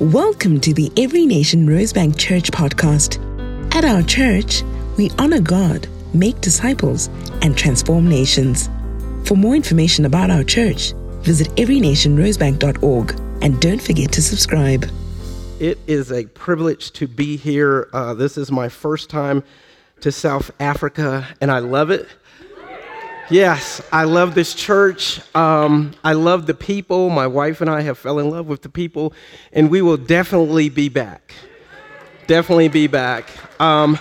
Welcome to the Every Nation Rosebank Church podcast. At our church, we honor God, make disciples, and transform nations. For more information about our church, visit everynationrosebank.org and don't forget to subscribe. It is a privilege to be here. Uh, this is my first time to South Africa, and I love it. Yes, I love this church. Um, I love the people. My wife and I have fell in love with the people, and we will definitely be back. Definitely be back. Um,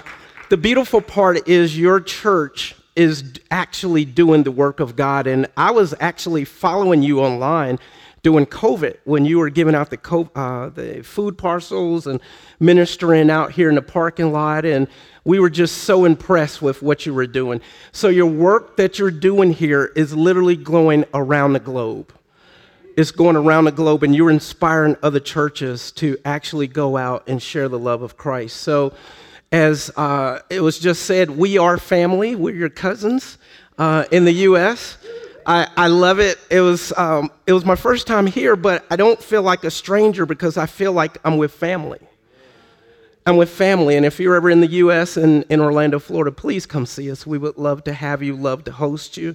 the beautiful part is your church is actually doing the work of God, and I was actually following you online during COVID when you were giving out the, uh, the food parcels and ministering out here in the parking lot. And we were just so impressed with what you were doing. So, your work that you're doing here is literally going around the globe. It's going around the globe, and you're inspiring other churches to actually go out and share the love of Christ. So, as uh, it was just said, we are family. We're your cousins uh, in the U.S. I, I love it. It was, um, it was my first time here, but I don't feel like a stranger because I feel like I'm with family. I'm with family, and if you're ever in the U.S. and in Orlando, Florida, please come see us. We would love to have you, love to host you.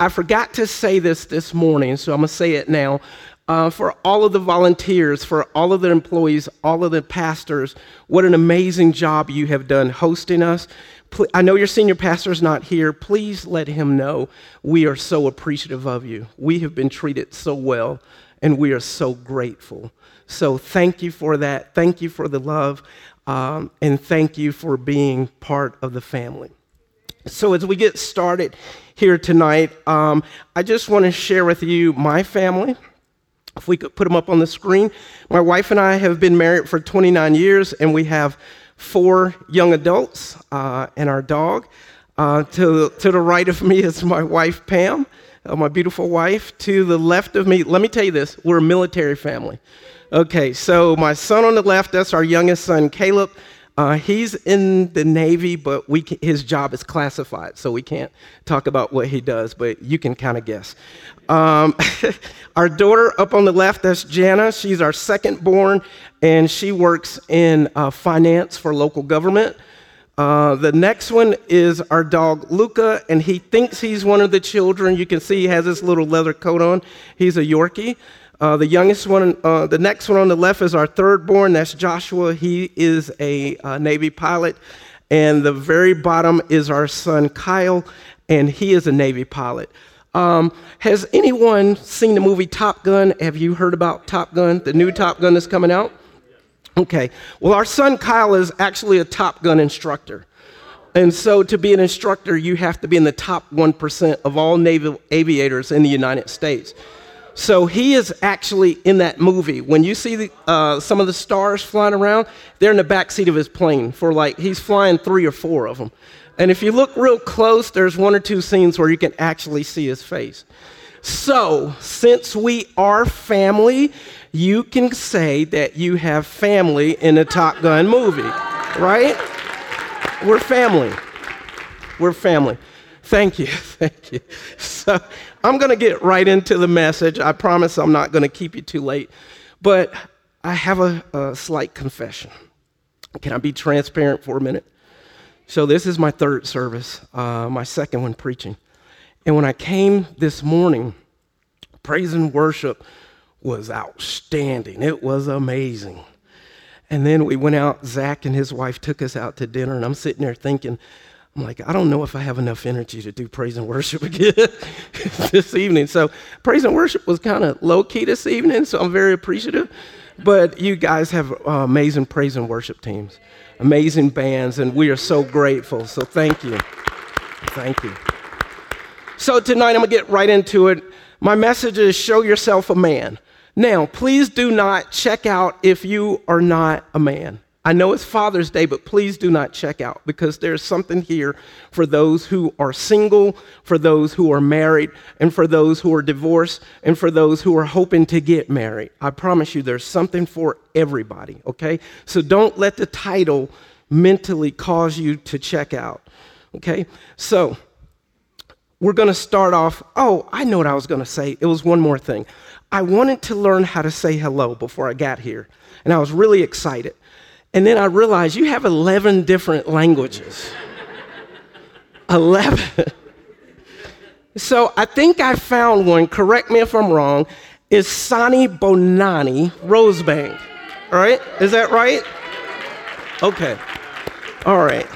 I forgot to say this this morning, so I'm going to say it now. Uh, for all of the volunteers, for all of the employees, all of the pastors, what an amazing job you have done hosting us. I know your senior pastor is not here. Please let him know we are so appreciative of you. We have been treated so well, and we are so grateful. So thank you for that. Thank you for the love, um, and thank you for being part of the family. So as we get started here tonight, um, I just want to share with you my family. If we could put them up on the screen, my wife and I have been married for 29 years, and we have four young adults uh, and our dog. Uh, to, to the right of me is my wife, Pam, uh, my beautiful wife. To the left of me, let me tell you this we're a military family. Okay, so my son on the left, that's our youngest son, Caleb. Uh, he's in the Navy, but we can, his job is classified, so we can't talk about what he does, but you can kind of guess. Um, our daughter up on the left, that's Jana. She's our second born, and she works in uh, finance for local government. Uh, the next one is our dog Luca, and he thinks he's one of the children. You can see he has this little leather coat on. He's a Yorkie. Uh, the youngest one, uh, the next one on the left is our third born. That's Joshua. He is a uh, Navy pilot. And the very bottom is our son Kyle, and he is a Navy pilot. Um, has anyone seen the movie Top Gun? Have you heard about Top Gun, the new Top Gun that's coming out? Okay. Well, our son Kyle is actually a Top Gun instructor. And so, to be an instructor, you have to be in the top 1% of all naval aviators in the United States. So he is actually in that movie. When you see the, uh, some of the stars flying around, they're in the back seat of his plane for like, he's flying three or four of them. And if you look real close, there's one or two scenes where you can actually see his face. So, since we are family, you can say that you have family in a Top Gun movie, right? We're family. We're family. Thank you. Thank you. So, I'm going to get right into the message. I promise I'm not going to keep you too late. But I have a, a slight confession. Can I be transparent for a minute? So, this is my third service, uh, my second one preaching. And when I came this morning, praise and worship was outstanding. It was amazing. And then we went out, Zach and his wife took us out to dinner, and I'm sitting there thinking, I'm like, I don't know if I have enough energy to do praise and worship again this evening. So, praise and worship was kind of low key this evening, so I'm very appreciative. But you guys have uh, amazing praise and worship teams, amazing bands, and we are so grateful. So, thank you. Thank you. So, tonight I'm going to get right into it. My message is show yourself a man. Now, please do not check out if you are not a man. I know it's Father's Day, but please do not check out because there's something here for those who are single, for those who are married, and for those who are divorced, and for those who are hoping to get married. I promise you, there's something for everybody, okay? So don't let the title mentally cause you to check out, okay? So we're to start off. Oh, I know what I was to say. It was one more thing. I wanted to learn how to say hello before I got here, and I was really excited. And then I realized you have 11 different languages. 11. so I think I found one, correct me if I'm wrong, is Sanibonani Rosebank. All right? Is that right? Okay. All right.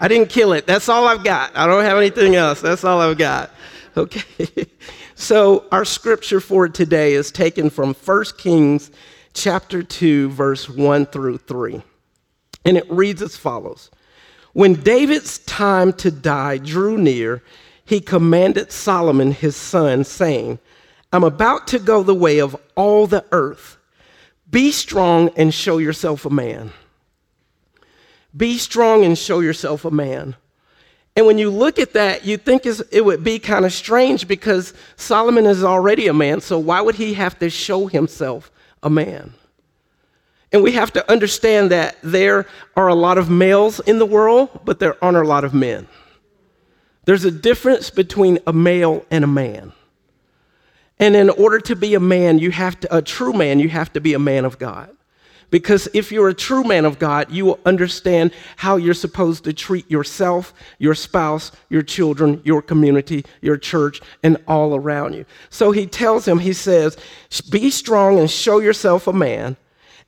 I didn't kill it. That's all I've got. I don't have anything else. That's all I've got. Okay. so our scripture for today is taken from 1 Kings chapter 2 verse 1 through 3. And it reads as follows. When David's time to die drew near, he commanded Solomon his son saying, I'm about to go the way of all the earth. Be strong and show yourself a man. Be strong and show yourself a man. And when you look at that, you think it would be kind of strange because Solomon is already a man, so why would he have to show himself a man? And we have to understand that there are a lot of males in the world, but there aren't a lot of men. There's a difference between a male and a man. And in order to be a man, you have to, a true man, you have to be a man of God. Because if you're a true man of God, you will understand how you're supposed to treat yourself, your spouse, your children, your community, your church, and all around you. So he tells him, he says, Be strong and show yourself a man,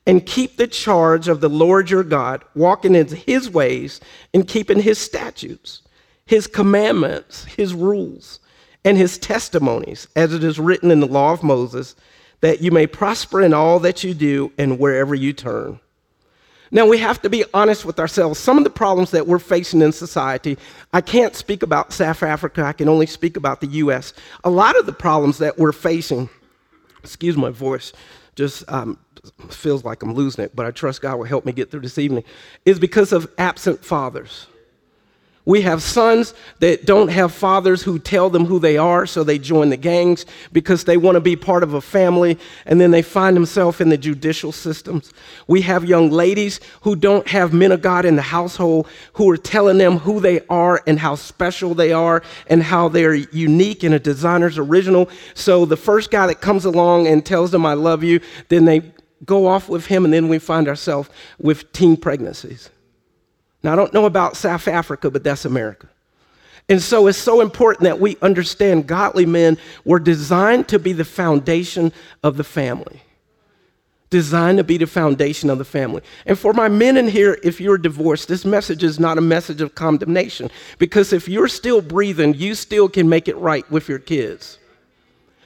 and keep the charge of the Lord your God, walking in his ways and keeping his statutes, his commandments, his rules, and his testimonies, as it is written in the law of Moses that you may prosper in all that you do and wherever you turn. Now, we have to be honest with ourselves. Some of the problems that we're facing in society, I can't speak about South Africa, I can only speak about the US. A lot of the problems that we're facing, excuse my voice, just um, feels like I'm losing it, but I trust God will help me get through this evening, is because of absent fathers. We have sons that don't have fathers who tell them who they are, so they join the gangs because they want to be part of a family, and then they find themselves in the judicial systems. We have young ladies who don't have men of God in the household who are telling them who they are and how special they are and how they're unique and a designer's original. So the first guy that comes along and tells them, I love you, then they go off with him, and then we find ourselves with teen pregnancies. Now, I don't know about South Africa, but that's America. And so it's so important that we understand godly men were designed to be the foundation of the family. Designed to be the foundation of the family. And for my men in here, if you're divorced, this message is not a message of condemnation. Because if you're still breathing, you still can make it right with your kids.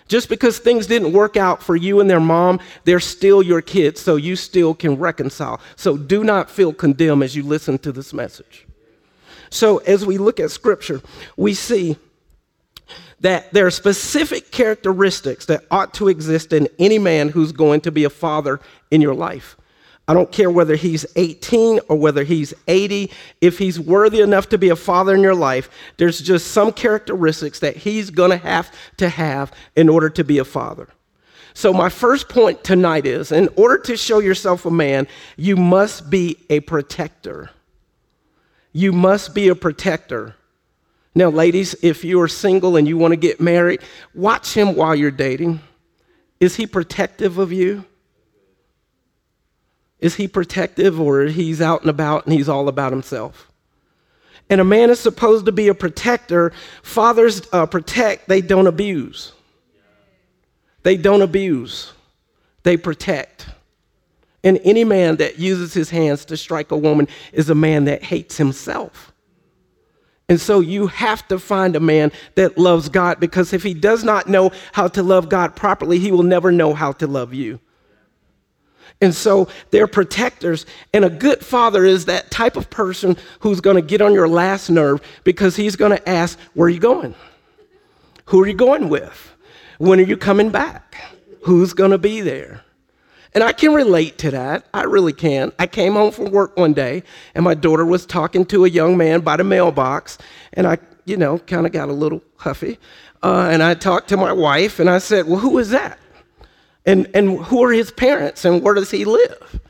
Just because things didn't work out for you and their mom, they're still your kids, so you still can reconcile. So do not feel condemned as you listen to this message. So, as we look at scripture, we see that there are specific characteristics that ought to exist in any man who's going to be a father in your life. I don't care whether he's 18 or whether he's 80. If he's worthy enough to be a father in your life, there's just some characteristics that he's going to have to have in order to be a father. So, my first point tonight is in order to show yourself a man, you must be a protector. You must be a protector. Now, ladies, if you are single and you want to get married, watch him while you're dating. Is he protective of you? Is he protective or he's out and about and he's all about himself? And a man is supposed to be a protector. Fathers uh, protect, they don't abuse. They don't abuse, they protect. And any man that uses his hands to strike a woman is a man that hates himself. And so you have to find a man that loves God because if he does not know how to love God properly, he will never know how to love you. And so they're protectors. And a good father is that type of person who's going to get on your last nerve because he's going to ask, Where are you going? Who are you going with? When are you coming back? Who's going to be there? And I can relate to that. I really can. I came home from work one day and my daughter was talking to a young man by the mailbox. And I, you know, kind of got a little huffy. Uh, and I talked to my wife and I said, Well, who is that? And, and who are his parents and where does he live?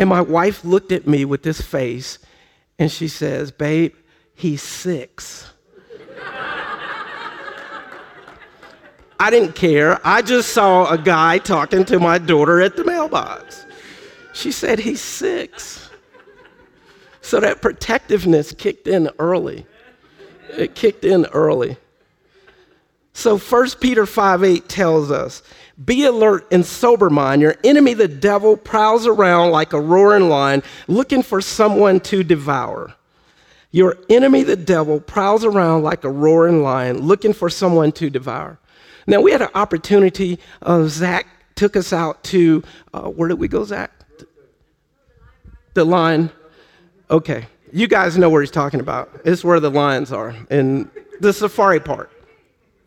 And my wife looked at me with this face and she says, Babe, he's six. I didn't care. I just saw a guy talking to my daughter at the mailbox. She said, He's six. So that protectiveness kicked in early. It kicked in early. So 1 Peter 5 8 tells us, Be alert and sober mind. Your enemy, the devil, prowls around like a roaring lion looking for someone to devour. Your enemy, the devil, prowls around like a roaring lion looking for someone to devour. Now, we had an opportunity. Uh, Zach took us out to, uh, where did we go, Zach? The line. Okay. You guys know where he's talking about. It's where the lions are in the safari park.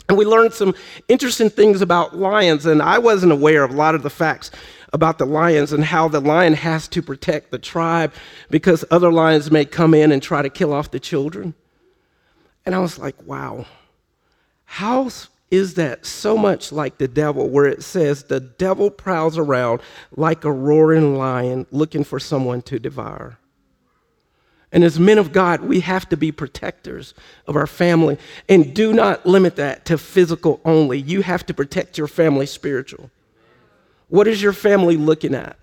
And we learned some interesting things about lions, and I wasn't aware of a lot of the facts about the lions and how the lion has to protect the tribe because other lions may come in and try to kill off the children. And I was like, wow, how is that so much like the devil, where it says the devil prowls around like a roaring lion looking for someone to devour? And as men of God, we have to be protectors of our family. And do not limit that to physical only. You have to protect your family spiritual. What is your family looking at?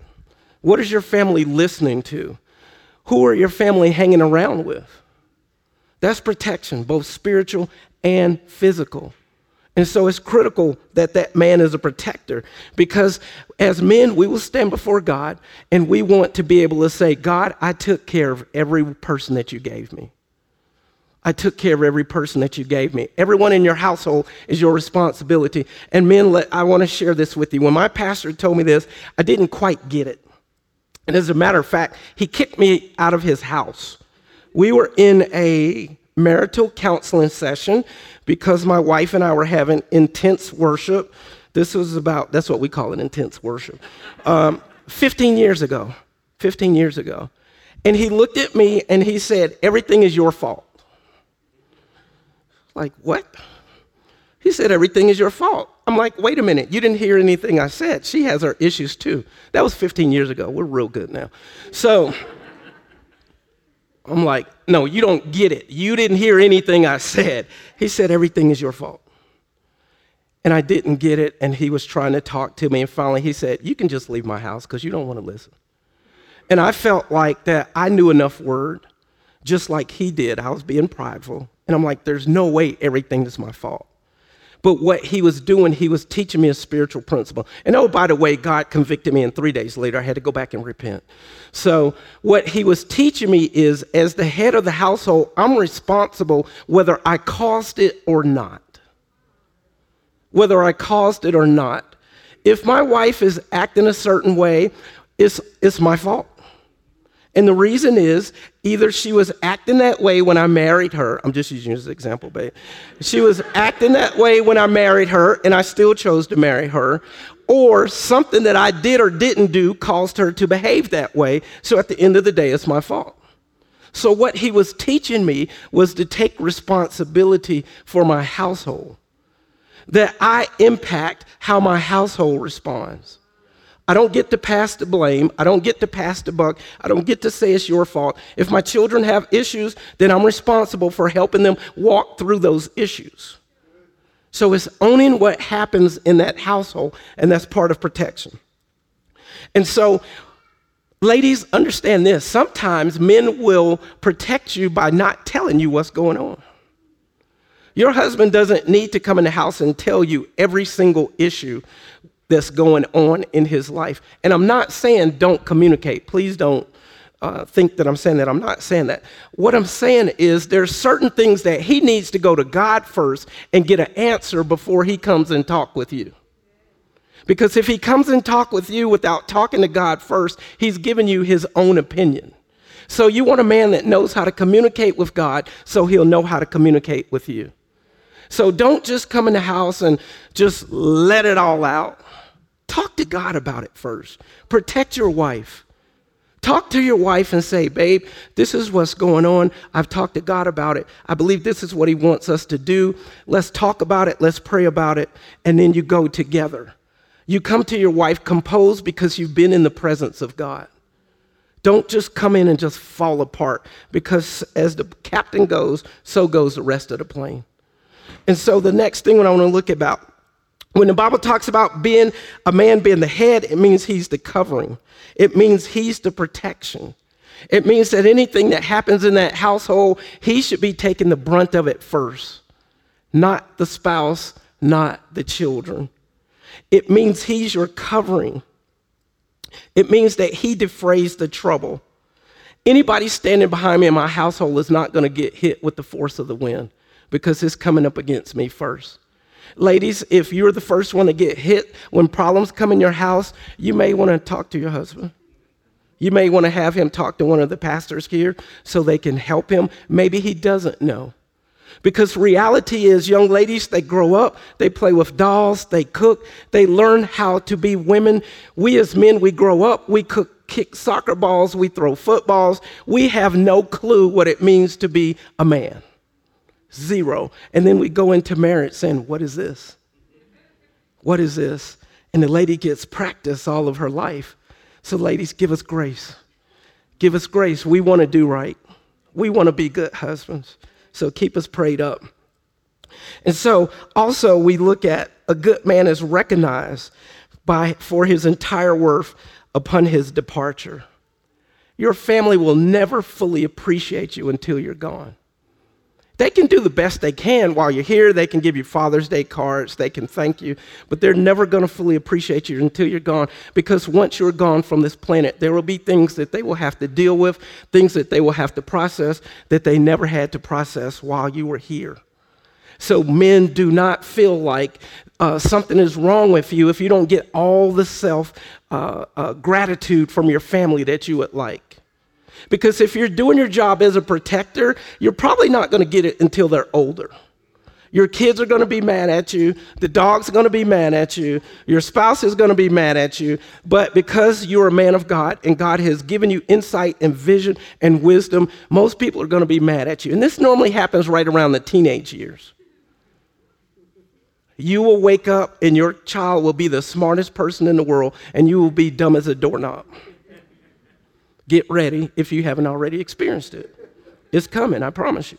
What is your family listening to? Who are your family hanging around with? That's protection, both spiritual and physical. And so it's critical that that man is a protector because as men, we will stand before God and we want to be able to say, God, I took care of every person that you gave me. I took care of every person that you gave me. Everyone in your household is your responsibility. And men, let, I want to share this with you. When my pastor told me this, I didn't quite get it. And as a matter of fact, he kicked me out of his house. We were in a marital counseling session because my wife and I were having intense worship. This was about, that's what we call it, intense worship. Um, 15 years ago, 15 years ago. And he looked at me and he said, Everything is your fault. Like, what? He said, Everything is your fault. I'm like, Wait a minute, you didn't hear anything I said. She has her issues too. That was 15 years ago. We're real good now. So, I'm like, no, you don't get it. You didn't hear anything I said. He said, everything is your fault. And I didn't get it, and he was trying to talk to me, and finally he said, You can just leave my house because you don't want to listen. And I felt like that I knew enough word, just like he did. I was being prideful. And I'm like, There's no way everything is my fault. But what he was doing, he was teaching me a spiritual principle. And oh, by the way, God convicted me, and three days later, I had to go back and repent. So, what he was teaching me is as the head of the household, I'm responsible whether I caused it or not. Whether I caused it or not. If my wife is acting a certain way, it's, it's my fault. And the reason is either she was acting that way when I married her. I'm just using this as an example, babe. She was acting that way when I married her, and I still chose to marry her. Or something that I did or didn't do caused her to behave that way. So at the end of the day, it's my fault. So what he was teaching me was to take responsibility for my household, that I impact how my household responds. I don't get to pass the blame. I don't get to pass the buck. I don't get to say it's your fault. If my children have issues, then I'm responsible for helping them walk through those issues. So it's owning what happens in that household, and that's part of protection. And so, ladies, understand this. Sometimes men will protect you by not telling you what's going on. Your husband doesn't need to come in the house and tell you every single issue that's going on in his life. And I'm not saying don't communicate. Please don't uh, think that I'm saying that. I'm not saying that. What I'm saying is there's certain things that he needs to go to God first and get an answer before he comes and talk with you. Because if he comes and talk with you without talking to God first, he's giving you his own opinion. So you want a man that knows how to communicate with God so he'll know how to communicate with you. So don't just come in the house and just let it all out. Talk to God about it first. Protect your wife. Talk to your wife and say, Babe, this is what's going on. I've talked to God about it. I believe this is what He wants us to do. Let's talk about it. Let's pray about it. And then you go together. You come to your wife composed because you've been in the presence of God. Don't just come in and just fall apart because as the captain goes, so goes the rest of the plane. And so the next thing what I want to look about When the Bible talks about being a man being the head, it means he's the covering. It means he's the protection. It means that anything that happens in that household, he should be taking the brunt of it first, not the spouse, not the children. It means he's your covering. It means that he defrays the trouble. Anybody standing behind me in my household is not going to get hit with the force of the wind because it's coming up against me first. Ladies, if you're the first one to get hit when problems come in your house, you may want to talk to your husband. You may want to have him talk to one of the pastors here so they can help him. Maybe he doesn't know. Because reality is, young ladies, they grow up, they play with dolls, they cook, they learn how to be women. We as men, we grow up, we cook, kick soccer balls, we throw footballs. We have no clue what it means to be a man. Zero. And then we go into marriage saying, What is this? What is this? And the lady gets practice all of her life. So, ladies, give us grace. Give us grace. We want to do right. We want to be good husbands. So keep us prayed up. And so also we look at a good man is recognized by for his entire worth upon his departure. Your family will never fully appreciate you until you're gone. They can do the best they can while you're here. They can give you Father's Day cards. They can thank you. But they're never going to fully appreciate you until you're gone. Because once you're gone from this planet, there will be things that they will have to deal with, things that they will have to process that they never had to process while you were here. So men do not feel like uh, something is wrong with you if you don't get all the self uh, uh, gratitude from your family that you would like. Because if you're doing your job as a protector, you're probably not going to get it until they're older. Your kids are going to be mad at you. The dog's going to be mad at you. Your spouse is going to be mad at you. But because you're a man of God and God has given you insight and vision and wisdom, most people are going to be mad at you. And this normally happens right around the teenage years. You will wake up and your child will be the smartest person in the world and you will be dumb as a doorknob. Get ready if you haven't already experienced it. It's coming, I promise you.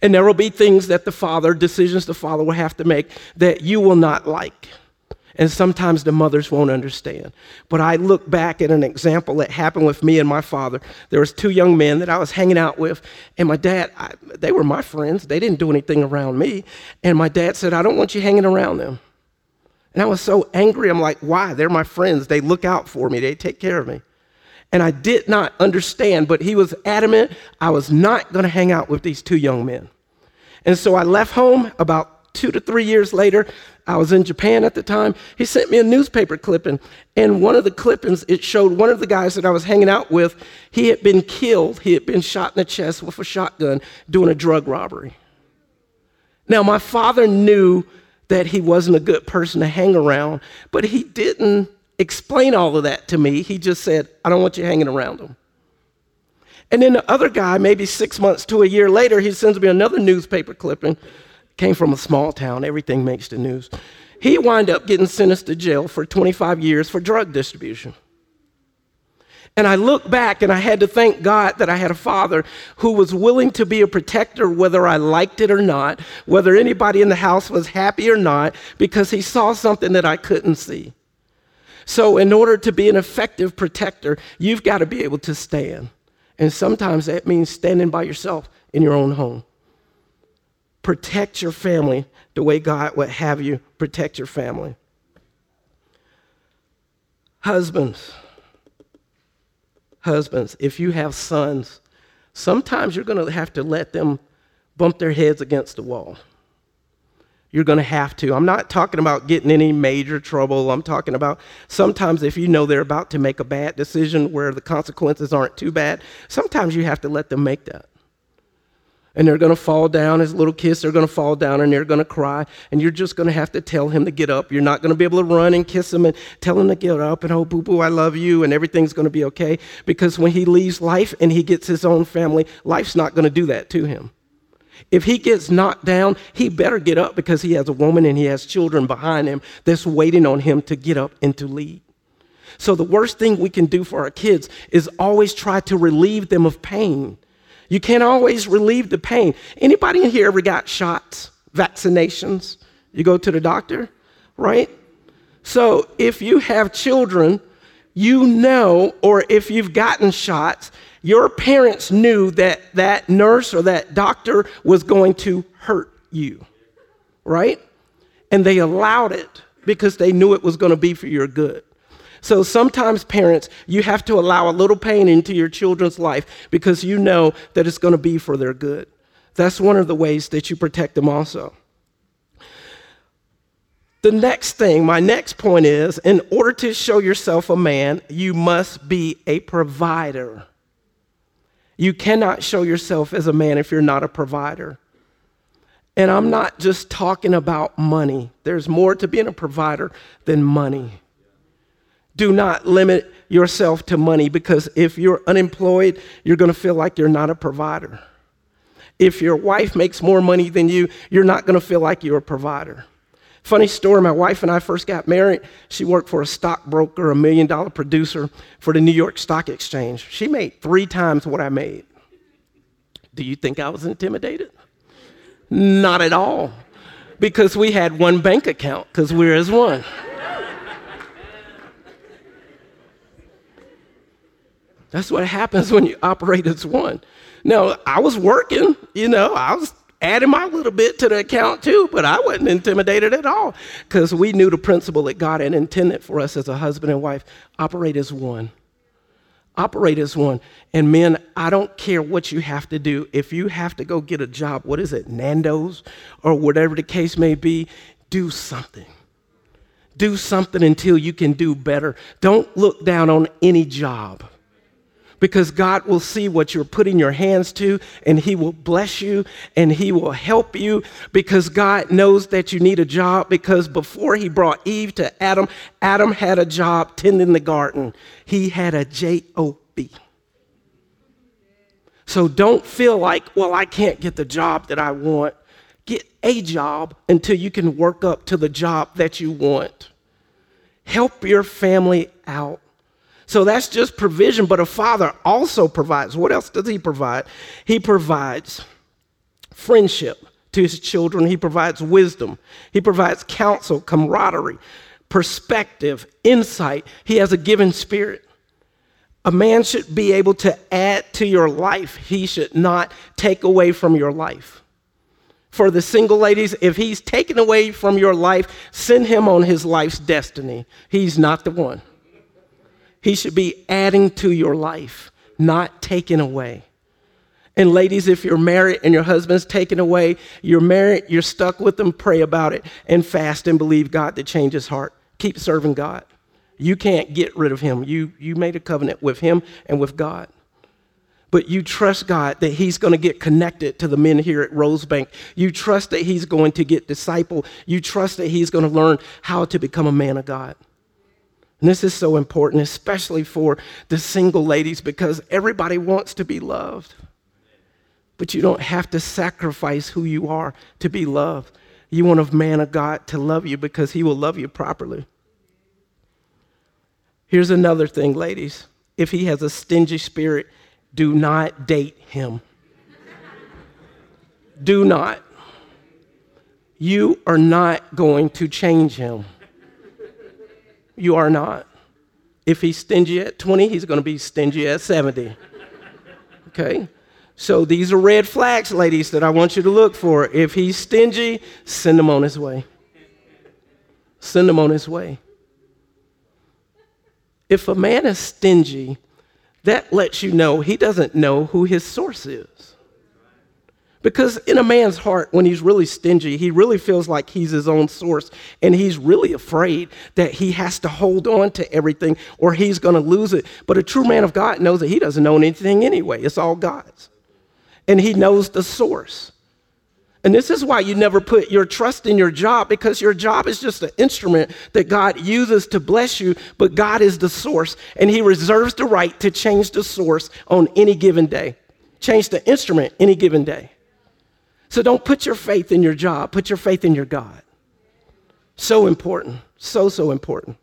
And there will be things that the father, decisions the father will have to make that you will not like. And sometimes the mothers won't understand. But I look back at an example that happened with me and my father. There was two young men that I was hanging out with, and my dad, I, they were my friends. They didn't do anything around me. And my dad said, I don't want you hanging around them. And I was so angry. I'm like, why? They're my friends. They look out for me. They take care of me and I did not understand, but he was adamant I was not going to hang out with these two young men. And so I left home about two to three years later. I was in Japan at the time. He sent me a newspaper clipping, and one of the clippings, it showed one of the guys that I was hanging out with, he had been killed. He had been shot in the chest with a shotgun doing a drug robbery. Now, my father knew that he wasn't a good person to hang around, but he didn't explain all of that to me. He just said, I don't want you hanging around him. And then the other guy, maybe six months to a year later, he sends me another newspaper clipping. Came from a small town, everything makes the news. He wound up getting sentenced to jail for 25 years for drug distribution. And I look back and I had to thank God that I had a father who was willing to be a protector, whether I liked it or not, whether anybody in the house was happy or not, because he saw something that I couldn't see. So, in order to be an effective protector, you've got to be able to stand. And sometimes that means standing by yourself in your own home. Protect your family the way God would have you protect your family. Husbands, husbands, if you have sons, sometimes you're going to have to let them bump their heads against the wall. You're going to have to. I'm not talking about getting any major trouble. I'm talking about sometimes if you know they're about to make a bad decision where the consequences aren't too bad, sometimes you have to let them make that. And they're going to fall down as little kids, they're going to fall down and they're going to cry. And you're just going to have to tell him to get up. You're not going to be able to run and kiss him and tell him to get up and, oh, boo boo, I love you, and everything's going to be okay. Because when he leaves life and he gets his own family, life's not going to do that to him. If he gets knocked down, he better get up because he has a woman and he has children behind him that's waiting on him to get up and to lead. So, the worst thing we can do for our kids is always try to relieve them of pain. You can't always relieve the pain. Anybody in here ever got shots, vaccinations? You go to the doctor? right? So if you have children, you know, or if you've gotten shots, your parents knew that that nurse or that doctor was going to hurt you, right? And they allowed it because they knew it was going to be for your good. So sometimes, parents, you have to allow a little pain into your children's life because you know that it's going to be for their good. That's one of the ways that you protect them, also. The next thing, my next point is in order to show yourself a man, you must be a provider. You cannot show yourself as a man if you're not a provider. And I'm not just talking about money, there's more to being a provider than money. Do not limit yourself to money because if you're unemployed, you're going to feel like you're not a provider. If your wife makes more money than you, you're not going to feel like you're a provider. Funny story my wife and I first got married. She worked for a stockbroker, a million dollar producer for the New York Stock Exchange. She made three times what I made. Do you think I was intimidated? Not at all, because we had one bank account, because we're as one. That's what happens when you operate as one. Now, I was working, you know, I was adding my little bit to the account too, but I wasn't intimidated at all because we knew the principle that God had intended for us as a husband and wife operate as one. Operate as one. And men, I don't care what you have to do. If you have to go get a job, what is it, Nando's or whatever the case may be, do something. Do something until you can do better. Don't look down on any job because God will see what you're putting your hands to and He will bless you and He will help you because God knows that you need a job. Because before He brought Eve to Adam, Adam had a job tending the garden, he had a job. So don't feel like, well, I can't get the job that I want. Get a job until you can work up to the job that you want. Help your family out. So that's just provision, but a father also provides. What else does he provide? He provides friendship to his children, he provides wisdom, he provides counsel, camaraderie, perspective, insight. He has a given spirit. A man should be able to add to your life, he should not take away from your life. For the single ladies, if he's taken away from your life, send him on his life's destiny. He's not the one. He should be adding to your life, not taking away. And ladies, if you're married and your husband's taken away, you're married, you're stuck with them, pray about it and fast and believe God to change his heart. Keep serving God. You can't get rid of him. You, you made a covenant with him and with God. But you trust God that he's going to get connected to the men here at Rosebank. You trust that he's going to get disciple. You trust that he's going to learn how to become a man of God. And this is so important, especially for the single ladies, because everybody wants to be loved. But you don't have to sacrifice who you are to be loved. You want a man of God to love you because he will love you properly. Here's another thing, ladies. If he has a stingy spirit, do not date him. do not. You are not going to change him. You are not. If he's stingy at 20, he's going to be stingy at 70. Okay? So these are red flags, ladies, that I want you to look for. If he's stingy, send him on his way. Send him on his way. If a man is stingy, that lets you know he doesn't know who his source is. Because in a man's heart, when he's really stingy, he really feels like he's his own source and he's really afraid that he has to hold on to everything or he's going to lose it. But a true man of God knows that he doesn't own anything anyway, it's all God's. And he knows the source. And this is why you never put your trust in your job because your job is just an instrument that God uses to bless you, but God is the source and He reserves the right to change the source on any given day, change the instrument any given day. So don't put your faith in your job, put your faith in your God. So important, so, so important.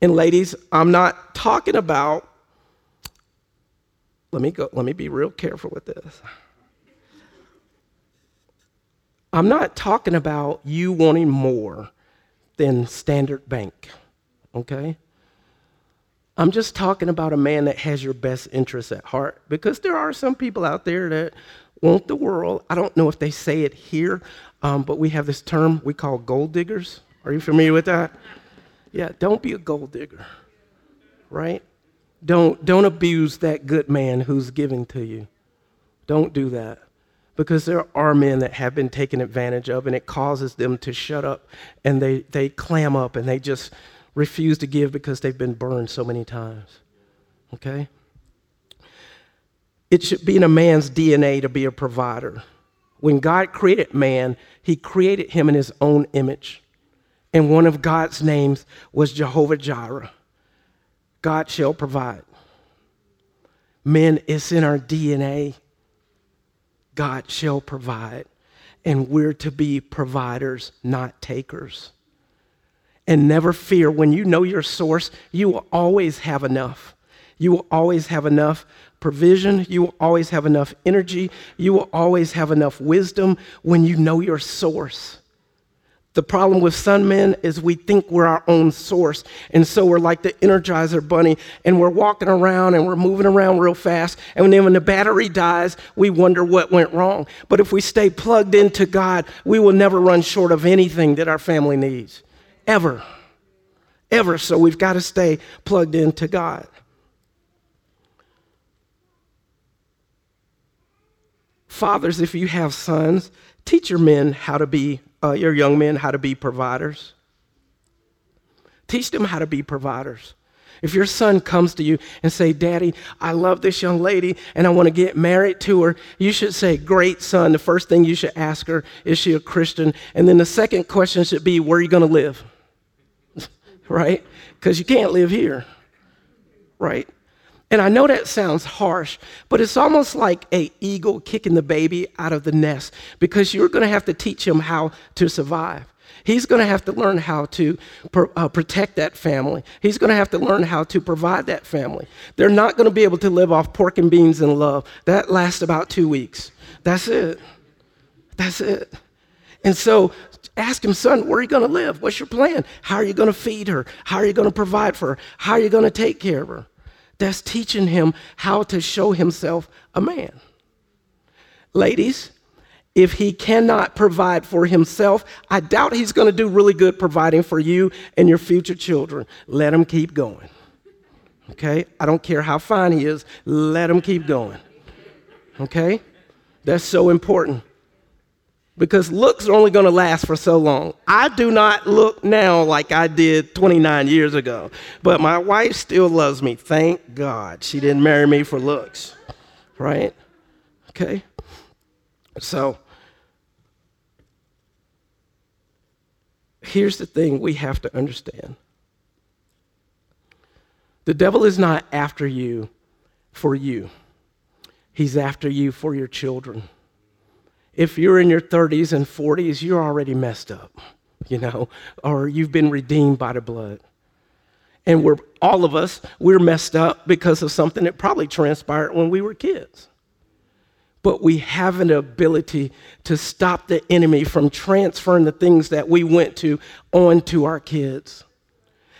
And ladies, I'm not talking about, let me go, let me be real careful with this. I'm not talking about you wanting more than Standard Bank, okay? I'm just talking about a man that has your best interests at heart because there are some people out there that want the world. I don't know if they say it here, um, but we have this term we call gold diggers. Are you familiar with that? Yeah, don't be a gold digger, right? Don't, don't abuse that good man who's giving to you. Don't do that because there are men that have been taken advantage of and it causes them to shut up and they, they clam up and they just refuse to give because they've been burned so many times. Okay? It should be in a man's DNA to be a provider. When God created man, he created him in his own image. And one of God's names was Jehovah Jireh. God shall provide. Men, it's in our DNA. God shall provide. And we're to be providers, not takers. And never fear, when you know your source, you will always have enough. You will always have enough provision. You will always have enough energy. You will always have enough wisdom when you know your source. The problem with some men is we think we're our own source. And so we're like the Energizer bunny and we're walking around and we're moving around real fast. And then when the battery dies, we wonder what went wrong. But if we stay plugged into God, we will never run short of anything that our family needs. Ever. Ever. So we've got to stay plugged into God. Fathers, if you have sons, teach your men how to be uh, your young men how to be providers. Teach them how to be providers. If your son comes to you and say, "Daddy, I love this young lady and I want to get married to her," you should say, "Great son." The first thing you should ask her, "Is she a Christian?" And then the second question should be, "Where are you going to live?" right? Because you can't live here. Right? And I know that sounds harsh, but it's almost like a eagle kicking the baby out of the nest because you're going to have to teach him how to survive. He's going to have to learn how to uh, protect that family. He's going to have to learn how to provide that family. They're not going to be able to live off pork and beans and love. That lasts about two weeks. That's it. That's it. And so ask him, son, where are you going to live? What's your plan? How are you going to feed her? How are you going to provide for her? How are you going to take care of her? That's teaching him how to show himself a man. Ladies, if he cannot provide for himself, I doubt he's going to do really good providing for you and your future children. Let him keep going. Okay? I don't care how fine he is, let him keep going. Okay? That's so important because looks are only going to last for so long. I do not look now like I did 29 years ago, but my wife still loves me. Thank God she didn't marry me for looks, right? Okay? So, here's the thing we have to understand the devil is not after you for you, he's after you for your children if you're in your 30s and 40s, you're already messed up, you know, or you've been redeemed by the blood. And we're all of us, we're messed up because of something that probably transpired when we were kids. But we have an ability to stop the enemy from transferring the things that we went to onto our kids.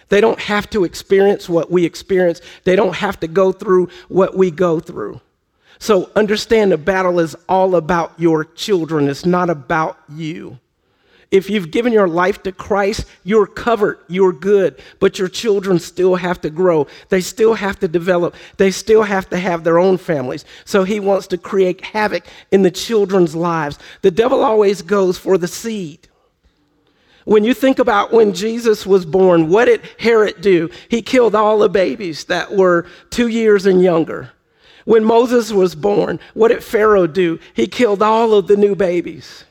They don't have to experience what we experience. They don't have to go through what we go through. So understand the battle is all about your children, it's not about you. If you've given your life to Christ, you're covered, you're good, but your children still have to grow. They still have to develop. They still have to have their own families. So he wants to create havoc in the children's lives. The devil always goes for the seed. When you think about when Jesus was born, what did Herod do? He killed all the babies that were two years and younger. When Moses was born, what did Pharaoh do? He killed all of the new babies.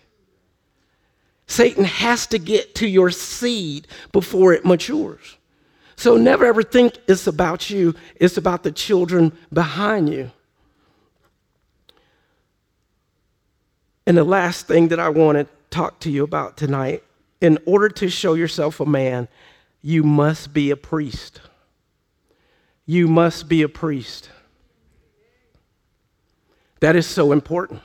Satan has to get to your seed before it matures. So never ever think it's about you, it's about the children behind you. And the last thing that I want to talk to you about tonight in order to show yourself a man, you must be a priest. You must be a priest. That is so important.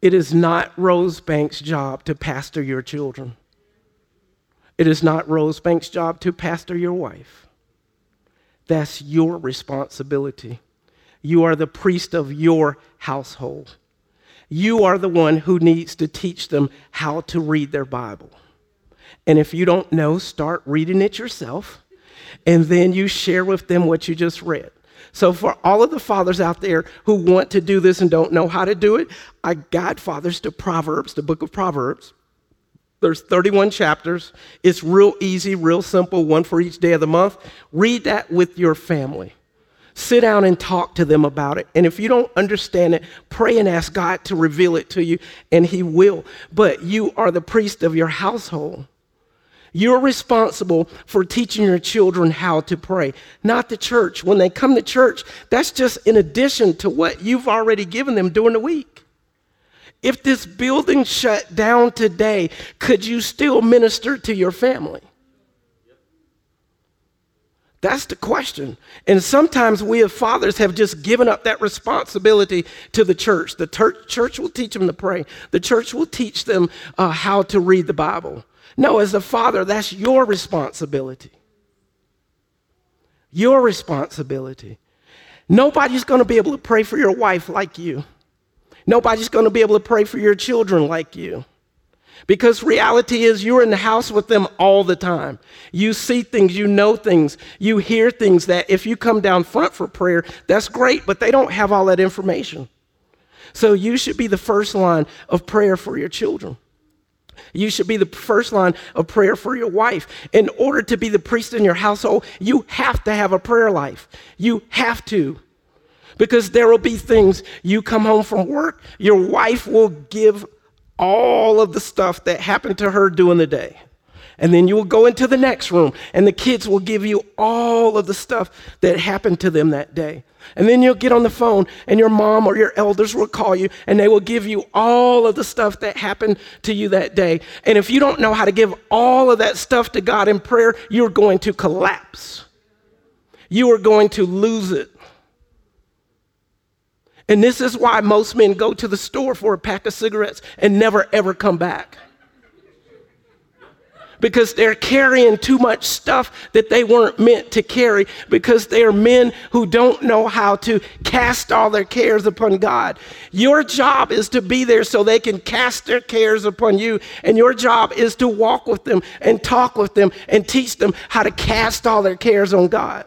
It is not Rosebank's job to pastor your children. It is not Rosebank's job to pastor your wife. That's your responsibility. You are the priest of your household. You are the one who needs to teach them how to read their Bible. And if you don't know, start reading it yourself, and then you share with them what you just read. So, for all of the fathers out there who want to do this and don't know how to do it, I guide fathers to Proverbs, the book of Proverbs. There's 31 chapters. It's real easy, real simple, one for each day of the month. Read that with your family. Sit down and talk to them about it. And if you don't understand it, pray and ask God to reveal it to you, and He will. But you are the priest of your household. You're responsible for teaching your children how to pray, not the church. When they come to church, that's just in addition to what you've already given them during the week. If this building shut down today, could you still minister to your family? That's the question. And sometimes we as fathers have just given up that responsibility to the church. The ter- church will teach them to pray, the church will teach them uh, how to read the Bible. No, as a father, that's your responsibility. Your responsibility. Nobody's going to be able to pray for your wife like you. Nobody's going to be able to pray for your children like you. Because reality is, you're in the house with them all the time. You see things, you know things, you hear things that if you come down front for prayer, that's great, but they don't have all that information. So you should be the first line of prayer for your children. You should be the first line of prayer for your wife. In order to be the priest in your household, you have to have a prayer life. You have to. Because there will be things you come home from work, your wife will give all of the stuff that happened to her during the day. And then you will go into the next room, and the kids will give you all of the stuff that happened to them that day. And then you'll get on the phone, and your mom or your elders will call you, and they will give you all of the stuff that happened to you that day. And if you don't know how to give all of that stuff to God in prayer, you're going to collapse. You are going to lose it. And this is why most men go to the store for a pack of cigarettes and never ever come back because they're carrying too much stuff that they weren't meant to carry because they are men who don't know how to cast all their cares upon God. Your job is to be there so they can cast their cares upon you, and your job is to walk with them and talk with them and teach them how to cast all their cares on God.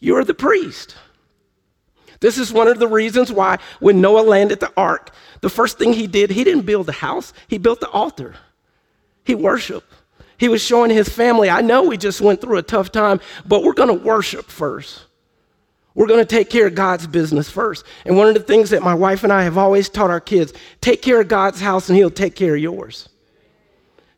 You're the priest. This is one of the reasons why when Noah landed the ark, the first thing he did, he didn't build a house, he built the altar. He worshiped. He was showing his family, I know we just went through a tough time, but we're going to worship first. We're going to take care of God's business first. And one of the things that my wife and I have always taught our kids take care of God's house and He'll take care of yours.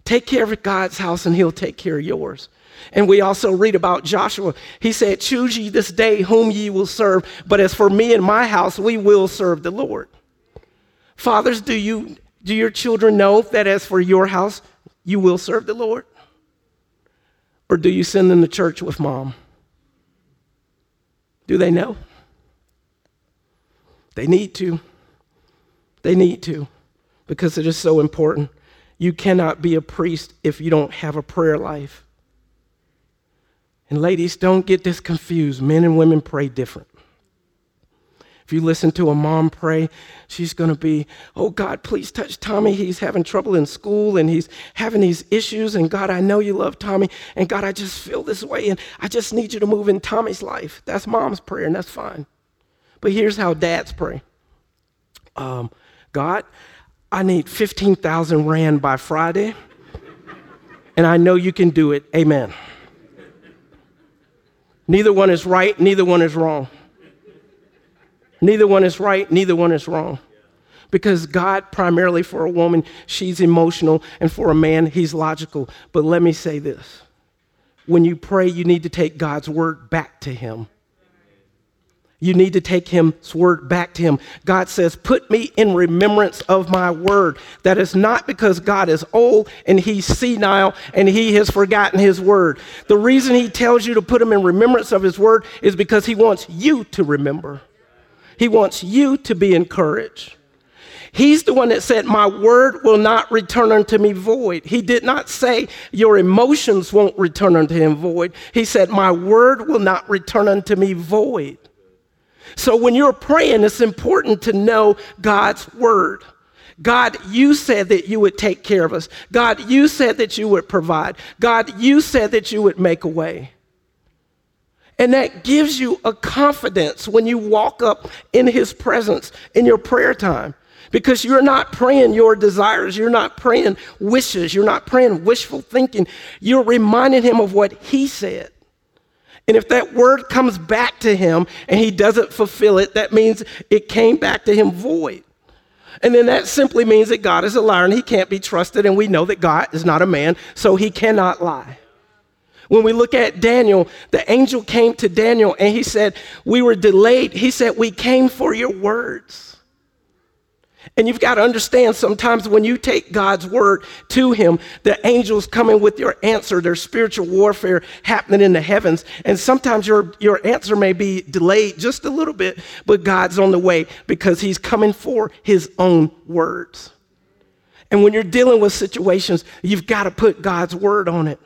Take care of God's house and He'll take care of yours. And we also read about Joshua. He said, Choose ye this day whom ye will serve, but as for me and my house, we will serve the Lord. Fathers, do you do your children know that as for your house, you will serve the Lord? Or do you send them to church with mom? Do they know? They need to. They need to because it is so important. You cannot be a priest if you don't have a prayer life. And ladies, don't get this confused. Men and women pray different. If you listen to a mom pray, she's going to be, Oh God, please touch Tommy. He's having trouble in school and he's having these issues. And God, I know you love Tommy. And God, I just feel this way. And I just need you to move in Tommy's life. That's mom's prayer, and that's fine. But here's how dads pray um, God, I need 15,000 Rand by Friday. And I know you can do it. Amen. Neither one is right, neither one is wrong. Neither one is right, neither one is wrong. Because God, primarily for a woman, she's emotional, and for a man, he's logical. But let me say this when you pray, you need to take God's word back to him. You need to take his word back to him. God says, Put me in remembrance of my word. That is not because God is old and he's senile and he has forgotten his word. The reason he tells you to put him in remembrance of his word is because he wants you to remember. He wants you to be encouraged. He's the one that said, My word will not return unto me void. He did not say, Your emotions won't return unto him void. He said, My word will not return unto me void. So when you're praying, it's important to know God's word. God, you said that you would take care of us. God, you said that you would provide. God, you said that you would make a way. And that gives you a confidence when you walk up in his presence in your prayer time because you're not praying your desires. You're not praying wishes. You're not praying wishful thinking. You're reminding him of what he said. And if that word comes back to him and he doesn't fulfill it, that means it came back to him void. And then that simply means that God is a liar and he can't be trusted. And we know that God is not a man, so he cannot lie. When we look at Daniel, the angel came to Daniel and he said, We were delayed. He said, We came for your words. And you've got to understand sometimes when you take God's word to Him, the angels coming with your answer. There's spiritual warfare happening in the heavens. And sometimes your, your answer may be delayed just a little bit, but God's on the way because He's coming for His own words. And when you're dealing with situations, you've got to put God's word on it.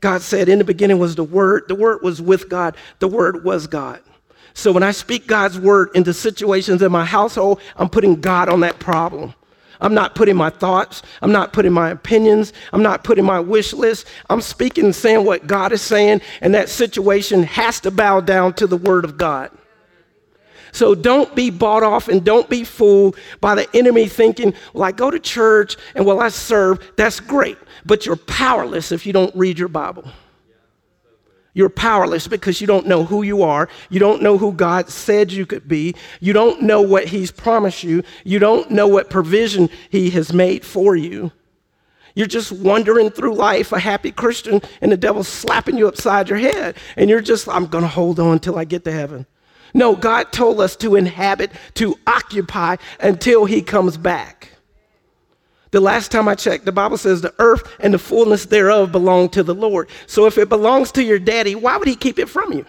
God said, In the beginning was the Word, the Word was with God, the Word was God. So when I speak God's word into situations in my household, I'm putting God on that problem. I'm not putting my thoughts, I'm not putting my opinions, I'm not putting my wish list. I'm speaking and saying what God is saying, and that situation has to bow down to the word of God. So don't be bought off and don't be fooled by the enemy thinking, well, I go to church and well, I serve. That's great, but you're powerless if you don't read your Bible. You're powerless because you don't know who you are. You don't know who God said you could be. You don't know what He's promised you. You don't know what provision He has made for you. You're just wandering through life, a happy Christian, and the devil's slapping you upside your head. And you're just, I'm going to hold on until I get to heaven. No, God told us to inhabit, to occupy until He comes back. The last time I checked, the Bible says the earth and the fullness thereof belong to the Lord. So if it belongs to your daddy, why would he keep it from you?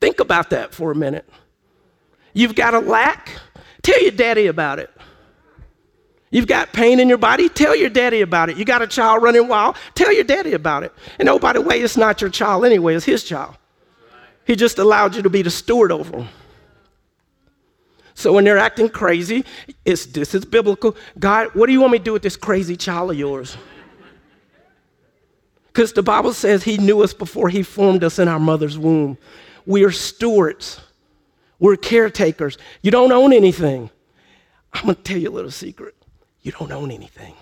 Think about that for a minute. You've got a lack, tell your daddy about it. You've got pain in your body, tell your daddy about it. You got a child running wild, tell your daddy about it. And oh, by the way, it's not your child anyway, it's his child. He just allowed you to be the steward over him. So when they're acting crazy, it's this is biblical. God, what do you want me to do with this crazy child of yours? Because the Bible says he knew us before he formed us in our mother's womb. We are stewards. We're caretakers. You don't own anything. I'm going to tell you a little secret. You don't own anything.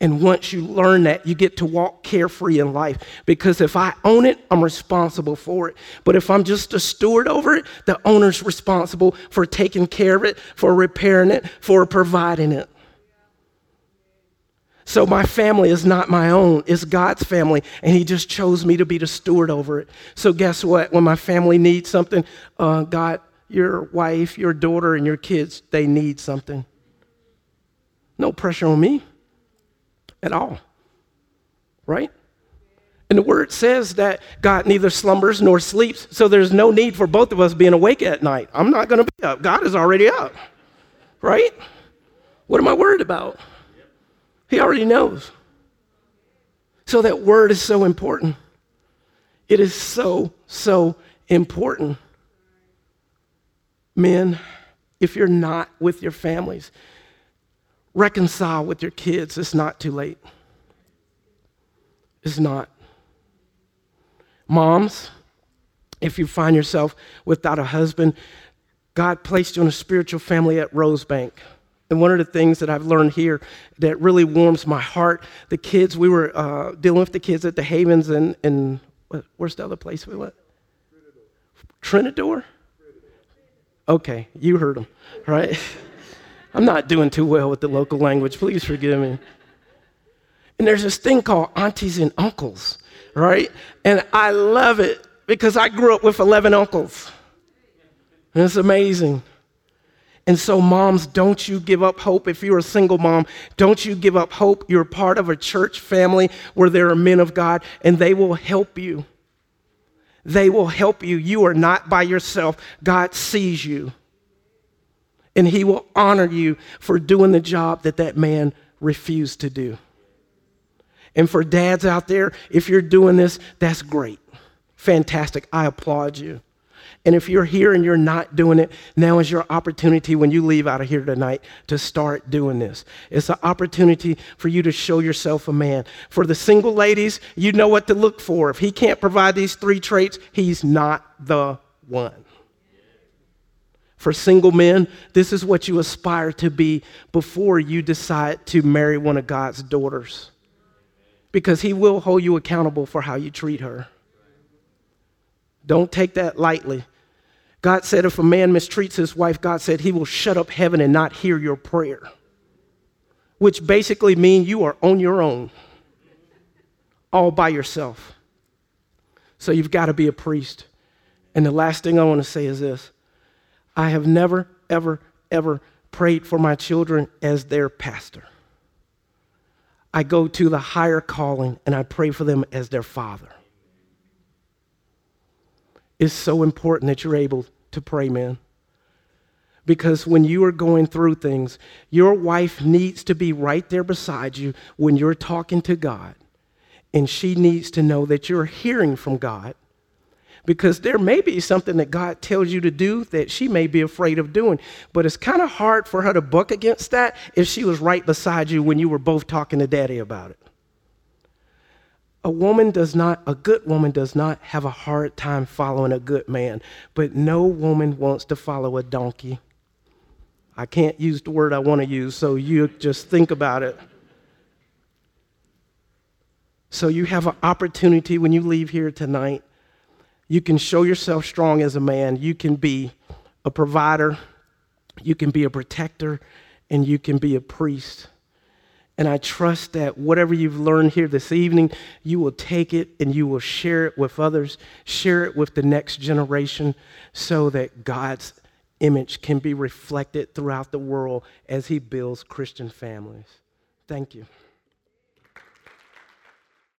And once you learn that, you get to walk carefree in life. Because if I own it, I'm responsible for it. But if I'm just a steward over it, the owner's responsible for taking care of it, for repairing it, for providing it. So my family is not my own, it's God's family, and He just chose me to be the steward over it. So guess what? When my family needs something, uh, God, your wife, your daughter, and your kids, they need something. No pressure on me at all. Right? And the word says that God neither slumbers nor sleeps, so there's no need for both of us being awake at night. I'm not going to be up. God is already up. Right? What am I worried about? He already knows. So that word is so important. It is so, so important. Men, if you're not with your families, reconcile with your kids. It's not too late. It's not. Moms, if you find yourself without a husband, God placed you in a spiritual family at Rosebank. And one of the things that I've learned here that really warms my heart, the kids, we were uh, dealing with the kids at the Havens and, and where's the other place we went? Trinidor. Okay, you heard them, right? I'm not doing too well with the local language. Please forgive me. And there's this thing called aunties and uncles, right? And I love it because I grew up with 11 uncles. And it's amazing. And so, moms, don't you give up hope. If you're a single mom, don't you give up hope. You're part of a church family where there are men of God, and they will help you. They will help you. You are not by yourself. God sees you. And he will honor you for doing the job that that man refused to do. And for dads out there, if you're doing this, that's great. Fantastic. I applaud you. And if you're here and you're not doing it, now is your opportunity when you leave out of here tonight to start doing this. It's an opportunity for you to show yourself a man. For the single ladies, you know what to look for. If he can't provide these three traits, he's not the one. For single men, this is what you aspire to be before you decide to marry one of God's daughters. Because he will hold you accountable for how you treat her. Don't take that lightly. God said if a man mistreats his wife, God said he will shut up heaven and not hear your prayer, which basically means you are on your own, all by yourself. So you've got to be a priest. And the last thing I want to say is this I have never, ever, ever prayed for my children as their pastor. I go to the higher calling and I pray for them as their father. It's so important that you're able to pray, man. Because when you are going through things, your wife needs to be right there beside you when you're talking to God. And she needs to know that you're hearing from God because there may be something that God tells you to do that she may be afraid of doing. But it's kind of hard for her to buck against that if she was right beside you when you were both talking to daddy about it. A woman does not, a good woman does not have a hard time following a good man, but no woman wants to follow a donkey. I can't use the word I want to use, so you just think about it. So you have an opportunity when you leave here tonight you can show yourself strong as a man. You can be a provider, you can be a protector, and you can be a priest. And I trust that whatever you've learned here this evening, you will take it and you will share it with others, share it with the next generation so that God's image can be reflected throughout the world as He builds Christian families. Thank you.